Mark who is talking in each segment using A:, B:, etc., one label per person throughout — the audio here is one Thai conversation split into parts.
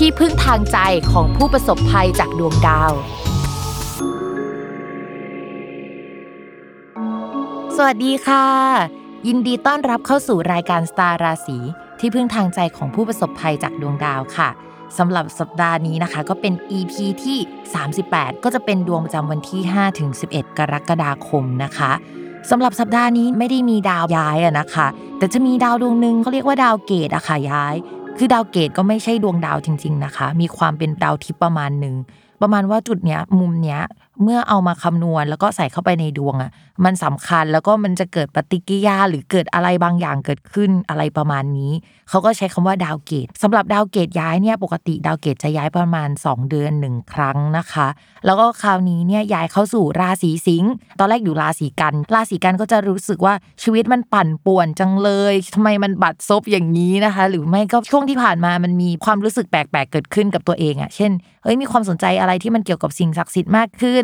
A: ที่พึ่งทางใจของผู้ประสบภัยจากดวงดาว สวัสดีค่ะ ยินดีต้อนรับเข้าสู่รายการสตาร์ราศีที่พึ่งทางใจของผู้ประสบภัยจากดวงดาวค่ะสำหรับสัปดาห์นี้นะคะ ก็เป็น EP ที่ 38 ก็จะเป็นดวงประจำวันที่5ถึง11 กรกฎาคมนะคะสำหรับสัปดาห์นี้ไม่ได้มีดาวย้ายอะนะคะ แต่จะมีดาวดวงหนึ่งเขาเรียกว่าดาวเกตุอะค่ะย้าย คือดาวเกตุก็ไม่ใช่ดวงดาวจริง ๆนะคะ มีความเป็นดาวทิพย์ประมาณหนึ่งประมาณว่าจุดเนี้ยมุมเนี้ยเมื่อเอามาคำนวณแล้วก็ใส่เข้าไปในดวงอะ มันสำคัญแล้วก็มันจะเกิดปฏิกิริยาหรือเกิดอะไรบางอย่างเกิดขึ้นอะไรประมาณนี้ เขาก็ใช้คำว่าดาวเกตุสำหรับดาวเกตุย้ายเนี่ยปกติดาวเกตุจะย้ายประมาณ 2 เดือนหนึ่งครั้งนะคะ แล้วก็คราวนี้เนี่ยย้ายเข้าสู่ราศีสิงห์ตอนแรกอยู่ราศีกัน ราศีกันก็จะรู้สึกว่าชีวิตมันปั่นป่วนจังเลยทำไมมันบัดซบอย่างนี้นะคะ หรือไม่ก็ช่วงที่ผ่านมามันมีความรู้สึกแปลกๆเกิดขึ้นกับตัวเองอะเช่นเฮ้ยมีความสนใจอะไรที่มันเกี่ยวกับสิ่งศักดิ์สิทธิ์มากขึ้น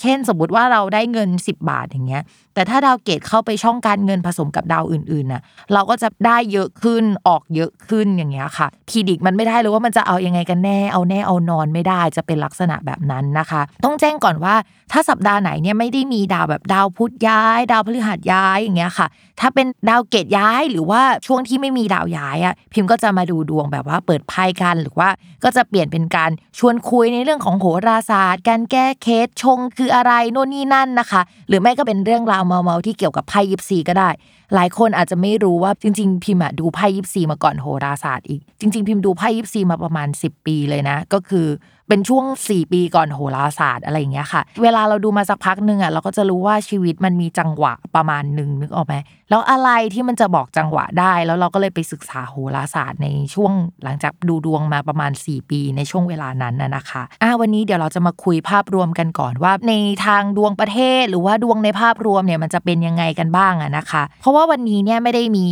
A: เช่นสมมติว่าเราได้เงิน 10 บาทอย่างเงี้ย แต่ถ้าดาวเกตุเข้าไปช่องการเงินผสมกับดาวอื่นๆน่ะ เราก็จะได้เยอะขึ้นออกเยอะขึ้นอย่างเงี้ยค่ะ predict มันไม่ได้เลยว่ามันจะเอายังไงกันแน่เอาแน่เอานอนไม่ได้จะเป็นลักษณะแบบนั้นนะคะ ต้องแจ้งก่อนว่าถ้าสัปดาห์ไหนเนี่ยไม่ได้มีดาวแบบดาวพุธย้าย ดาวพฤหัสย้ายอย่างเงี้ยค่ะ ถ้าเป็นดาวเกตย้ายหรือว่าช่วงที่ไม่มีดาวย้ายอะพิมพ์ก็จะมาดูดวงแบบว่าเปิดไพ่กันหรือว่าก็จะเปลี่ยนเป็นการชวนคุยในเรื่องของโหราศาสตร์ การแก้เคสชงคืออะไรโน่นนี่นั่นนะคะ หรือไม่ก็เป็นเรื่องราวเมาๆที่เกี่ยวกับไพ่ยิปซีก็ได้ หลายคนอาจจะไม่รู้ว่าจริง ๆ พิมพ์ดูไพ่ยิปซีมาก่อนโหราศาสตร์อีก จริง ๆ พิมพ์ดูไพ่ยิปซีมาประมาณ 10 ปีเลยนะ ก็คือ เป็นช่วง 4 ปีก่อนโหราศาสตร์อะไรอย่างเงี้ยค่ะ เวลาเราดูมาสักพักหนึ่งอะเราก็จะรู้ว่าชีวิตมันมีจังหวะประมาณหนึ่งนึกออกไหมแล้วอะไรที่มันจะบอกจังหวะได้ แล้วเราก็เลยไปศึกษาโหราศาสตร์ในช่วงหลังจากดูดวงมาประมาณ 4 ปีในช่วงเวลานั้นนะคะอะวันนี้เดี๋ยวเราจะมาคุยภาพรวมกันก่อนว่า ในทางดวงประเทศหรือว่าดวงในภาพรวมเนี่ยมันจะเป็นยังไงกันบ้างอะนะคะ เพราะว่าวันนี้เนี่ยไม่ได้มี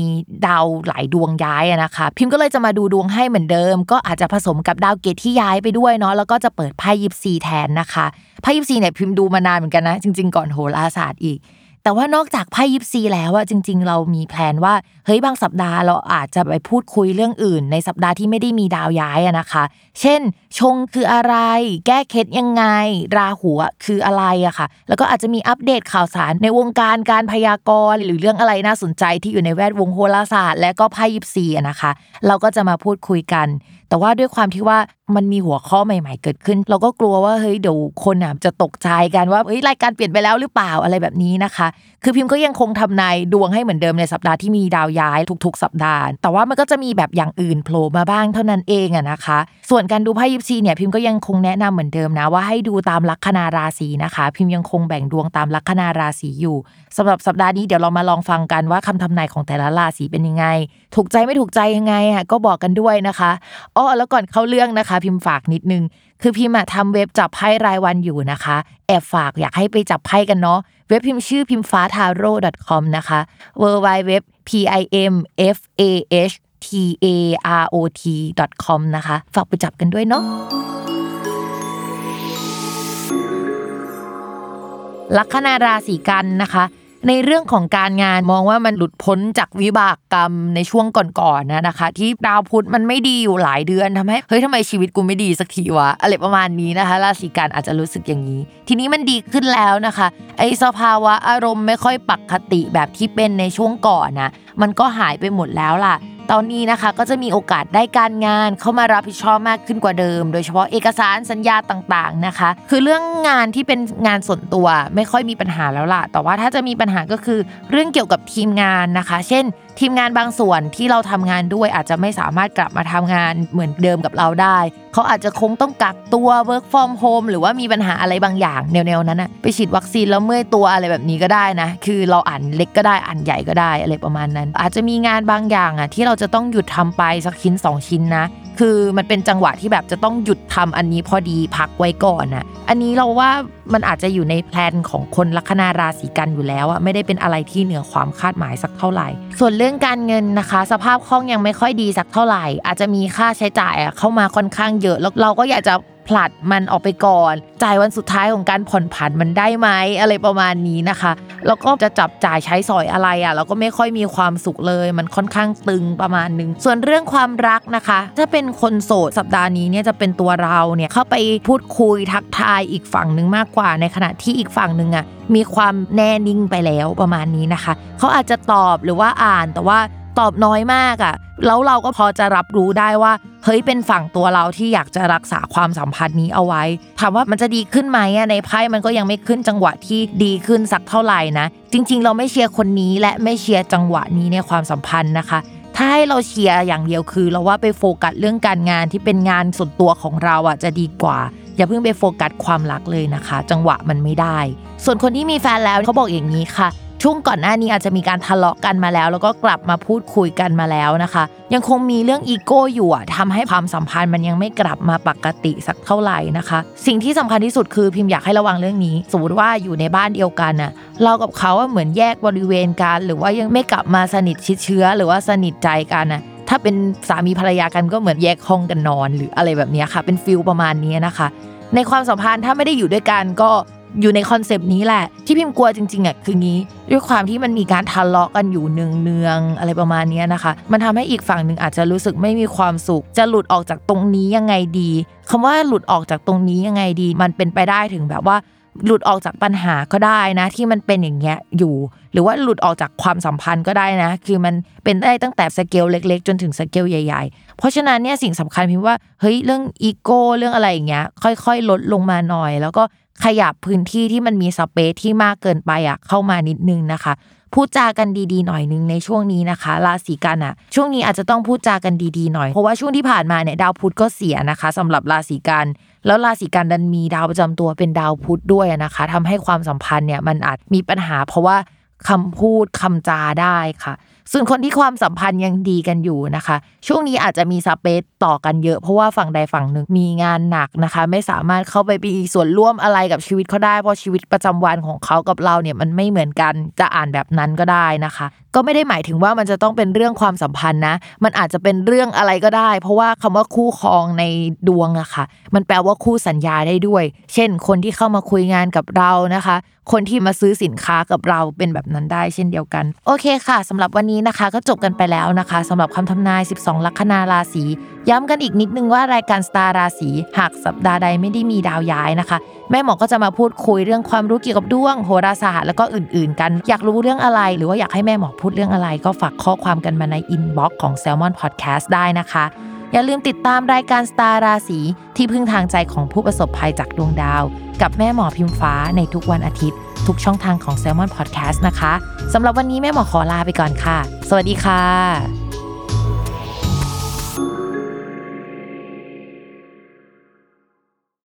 A: ดาวหลายดวงย้ายอะนะคะ พิมพ์ก็เลยจะมาดูดวงให้เหมือนเดิม ก็อาจจะผสมกับดาวเกตที่ย้ายไปด้วยเนาะแล้วก็จะเปิดไพ่ยิปซีแทนนะคะไพ่ยิปซีเนี่ยพิมพ์ดูมานานเหมือนกันนะจริง ๆ ก่อนโหราศาสตร์อีก แต่ว่านอกจากไพ่ยิปซีแล้วอะจริง ๆ เรามีแพลนว่าเฮ้ยบางสัปดาห์เราอาจจะไปพูดคุยเรื่องอื่น ในสัปดาห์ที่ไม่ได้มีดาวย้ายอะนะคะ เช่น ชงคืออะไร แก้เคล็ดยังไง ราหูคืออะไรอะค่ะ แล้วก็อาจจะมีอัปเดตข่าวสารในวงการการพยากรณ์ หรือเรื่องอะไรน่าสนใจที่อยู่ในแวดวงโหราศาสตร์ และก็ไพ่ยิปซีอะนะคะ เราก็จะมาพูดคุยกัน แต่ว่าด้วยความที่ว่า มันมีหัวข้อใหม่ๆ เกิดขึ้น เราก็กลัวว่าเฮ้ยเดี๋ยวคนอะจะตกใจกันว่าเฮ้ยรายการเปลี่ยนไปแล้วหรือเปล่าอะไรแบบนี้นะคะ คือพิมพ์ก็ยังคงทำนายดวงให้เหมือนเดิมในสัปดาห์ที่มีดาวย้ายทุก ๆ สัปดาห์ แต่ว่ามันก็จะมีแบบอย่างอื่นโผล่มาบ้างเท่านั้นเองอะนะคะ ส่วนการดูไพ่ยิปซีเนี่ยพิมพ์ก็ยังคงแนะนำเหมือนเดิมนะว่าให้ดูตามลัคนาราศีนะคะ พิมพ์ยังคงแบ่งดวงตามลัคนาราศีอยู่สำหรับสัปดาห์นี้เดี๋ยวเรามาลองฟังกันว่าคำทำนายของแต่ละราศีเป็นยังไง ถูกใจไม่ถูกใจยังไงอะก็บอกกันด้วยนะคะอ้อแล้วก่อนเข้าเรื่องนะคะพิมพ์ฝากนิดนึง คือพิมพ์ทำเว็บจับไพ่รายวันอยู่นะคะ แอบฝากอยากให้ไปจับไพ่กันเนาะ เว็บพิมพ์ชื่อพิมฟ้าทาโร่ .com นะคะ w w w p i m f a h t a r o t com นะคะ ฝากไปจับกันด้วยเนาะลัคนาราศีกันนะคะ ในเรื่องของการงานมองว่ามันหลุดพ้นจากวิบากกรรมในช่วงก่อนๆนะนะคะ ที่ดาวพุธมันไม่ดีอยู่หลายเดือนทำให้เฮ้ยทำไมชีวิตกูไม่ดีสักทีวะอะไรประมาณนี้นะคะราศีกันอาจจะรู้สึกอย่างนี้ ทีนี้มันดีขึ้นแล้วนะคะไอ้สภาวะอารมณ์ไม่ค่อยปกติแบบที่เป็นในช่วงก่อนนะมันก็หายไปหมดแล้วล่ะ ตอนนี้นะคะก็จะมีโอกาสได้การงานเข้ามารับผิดชอบมากขึ้นกว่าเดิม โดยเฉพาะเอกสารสัญญาต่างๆนะคะ คือเรื่องงานที่เป็นงานส่วนตัวไม่ค่อยมีปัญหาแล้วล่ะ แต่ว่าถ้าจะมีปัญหาก็คือเรื่องเกี่ยวกับทีมงานนะคะ เช่นทีมงานบางส่วนที่เราทำงานด้วยอาจจะไม่สามารถกลับมาทำงานเหมือนเดิมกับเราได้ เขาอาจจะคงต้องกักตัว work from home หรือว่ามีปัญหาอะไรบางอย่างแนวๆนั้นอะไปฉีดวัคซีนแล้วเมื่อยตัวอะไรแบบนี้ก็ได้นะ คือเราอ่านเล็กก็ได้อ่านใหญ่ก็ได้อะไรประมาณนั้น อาจจะมีงานบางอย่างอะที่เราจะต้องหยุดทำไปสักชิ้น 2 ชิ้นนะ คือมันเป็นจังหวะที่แบบจะต้องหยุดทำอันนี้พอดีพักไว้ก่อนนะอันนี้เราว่ามันอาจจะอยู่ในแพลนของคนลัคนาราศีกันอยู่แล้วอะไม่ได้เป็นอะไรที่เหนือความคาดหมายสักเท่าไหร่ ส่วนเรื่องการเงินนะคะ สภาพคล่องยังไม่ค่อยดีสักเท่าไหร่ อาจจะมีค่าใช้จ่ายอะเข้ามาค่อนข้างเยอะแล้วเราก็อยากจะ ผลัดมันออกไปก่อน จ่ายวันสุดท้ายของการผ่อนผันมันได้ไหมอะไรประมาณนี้นะคะแล้วก็จะจับจ่ายใช้สอยอะไรอะเราก็ไม่ค่อยมีความสุขเลย มันค่อนข้างตึงประมาณนึง ส่วนเรื่องความรักนะคะ ถ้าเป็นคนโสดสัปดาห์นี้เนี่ยจะเป็นตัวเราเนี่ยเข้าไปพูดคุยทักทายอีกฝั่งหนึ่งมากกว่า ในขณะที่อีกฝั่งหนึ่งอะมีความแน่นิ่งไปแล้วประมาณนี้นะคะ เขาอาจจะตอบหรือว่าอ่านแต่ว่า ตอบน้อยมากอะแล้วเราก็พอจะรับรู้ได้ว่า เฮ้ยเป็นฝั่งตัวเราที่อยากจะรักษาความสัมพันธ์นี้เอาไว้ถามว่ามันจะดีขึ้นไหมอะในไพ่มันก็ยังไม่ขึ้นจังหวะที่ดีขึ้นสักเท่าไหร่นะจริง ๆ เราไม่เชียร์คนนี้และไม่เชียร์จังหวะนี้ในความสัมพันธ์นะคะถ้าให้เราเชียร์อย่างเดียวคือ เราว่าไปโฟกัสเรื่องการงานที่เป็นงานส่วนตัวของเราอะจะดีกว่า อย่าเพิ่งไปโฟกัสความรักเลยนะคะ จังหวะมันไม่ได้ ส่วนคนที่มีแฟนแล้วเขาบอกอย่างนี้ค่ะ ช่วงก่อนหน้านี้อาจจะมีการทะเลาะกันมาแล้ว แล้วก็กลับมาพูดคุยกันมาแล้วนะคะ ยังคงมีเรื่องอีโก้อยู่อะทำให้ความสัมพันธ์มันยังไม่กลับมาปกติสักเท่าไหร่นะคะ สิ่งที่สำคัญที่สุดคือพิมพ์อยากให้ระวังเรื่องนี้ สมมติว่าอยู่ในบ้านเดียวกันน่ะเรากับเขาเหมือนแยกบริเวณกัน หรือว่ายังไม่กลับมาสนิทชิดเชื้อ หรือว่าสนิทใจกันน่ะถ้าเป็นสามีภรรยากันก็เหมือนแยกห้องกันนอน หรืออะไรแบบนี้ค่ะ เป็น feel ประมาณนี้นะคะ ในความสัมพันธ์ถ้าไม่ได้อยู่ด้วยกันก็ อยู่ใน concept นี้แหละ ที่พิมพ์กลัวจริงๆอะคืองี้ ด้วยความที่มันมีการทะเลาะกันอยู่เนืองๆอะไรประมาณนี้นะคะ มันทำให้อีกฝั่งหนึ่งอาจจะรู้สึกไม่มีความสุข จะหลุดออกจากตรงนี้ยังไงดีคำว่าหลุดออกจากตรงนี้ยังไงดี มันเป็นไปได้ถึงแบบว่าหลุดออกจากปัญหาก็ได้นะ ที่มันเป็นอย่างเงี้ยอยู่ หรือว่าหลุดออกจากความสัมพันธ์ก็ได้นะ คือมันเป็นได้ตั้งแต่สเกลเล็ก ๆ จนถึงสเกลใหญ่ ๆ เพราะฉะนั้นเนี่ยสิ่งสำคัญพิมว่าเฮ้ยเรื่องอีโก้เรื่องอะไรอย่างเงี้ยค่อย ๆ ลดลงมาหน่อย แล้วก็ ขยับพื้นที่ที่มันมีสเปซที่มากเกินไปอะเข้ามานิดนึงนะคะพูดจากันดีๆหน่อยนึงในช่วงนี้นะคะ ราศีกันอะ ช่วงนี้อาจจะต้องพูดจากันดีๆหน่อยเพราะว่าช่วงที่ผ่านมาเนี่ยดาวพุธก็เสียนะคะสำหรับราศีกัน แล้วราศีกันดันมีดาวประจำตัวเป็นดาวพุธด้วยนะคะทำให้ความสัมพันธ์เนี่ยมันอาจมีปัญหา เพราะว่าคำพูดคำจาได้ค่ะ ส่วนคนที่ความสัมพันธ์ยังดีกันอยู่นะคะ ช่วงนี้อาจจะมีสเปซต่อกันเยอะ เพราะว่าฝั่งใดฝั่งหนึ่งมีงานหนักนะคะ ไม่สามารถเข้าไปมีส่วนร่วมอะไรกับชีวิตเขาได้เพราะชีวิตประจำวันของเขากับเราเนี่ยมันไม่เหมือนกันจะอ่านแบบนั้นก็ได้นะคะ ก็ไม่ได้หมายถึงว่ามันจะต้องเป็นเรื่องความสัมพันธ์นะ มันอาจจะเป็นเรื่องอะไรก็ได้ เพราะว่าคำว่าคู่ครองในดวงอะค่ะ มันแปลว่าคู่สัญญาได้ด้วย เช่น คนที่เข้ามาคุยงานกับเรานะคะ คนที่มาซื้อสินค้ากับเราเป็นแบบนั้นได้ เช่นเดียวกัน โอเคค่ะสำหรับวันนี้นะคะ ก็จบกันไปแล้วนะคะสำหรับคำทำนาย 12 ลัคนาราศีย้ำกันอีกนิดนึงว่ารายการสตาร์ราศีหากสัปดาห์ใดไม่ได้มีดาวย้ายนะคะ แม่หมอก็จะมาพูดคุยเรื่องความรู้เกี่ยวกับดวงโหราศาสตร์แล้วก็อื่นๆ กัน อยากรู้เรื่องอะไร หรือว่าอยากให้แม่หมอพูดเรื่องอะไร ก็ฝากข้อความกันมาใน inbox ของ Salmon Podcast ได้นะคะ อย่าลืมติดตามรายการสตาร์ราศีที่พึ่งทางใจของผู้ประสบภัยจากดวงดาว กับแม่หมอพิมฟ้าในทุกวันอาทิตย์ ทุกช่องทางของ Salmon Podcast นะคะสำหรับวันนี้แม่หมอขอลาไปก่อนค่ะ สวัสดีค่ะ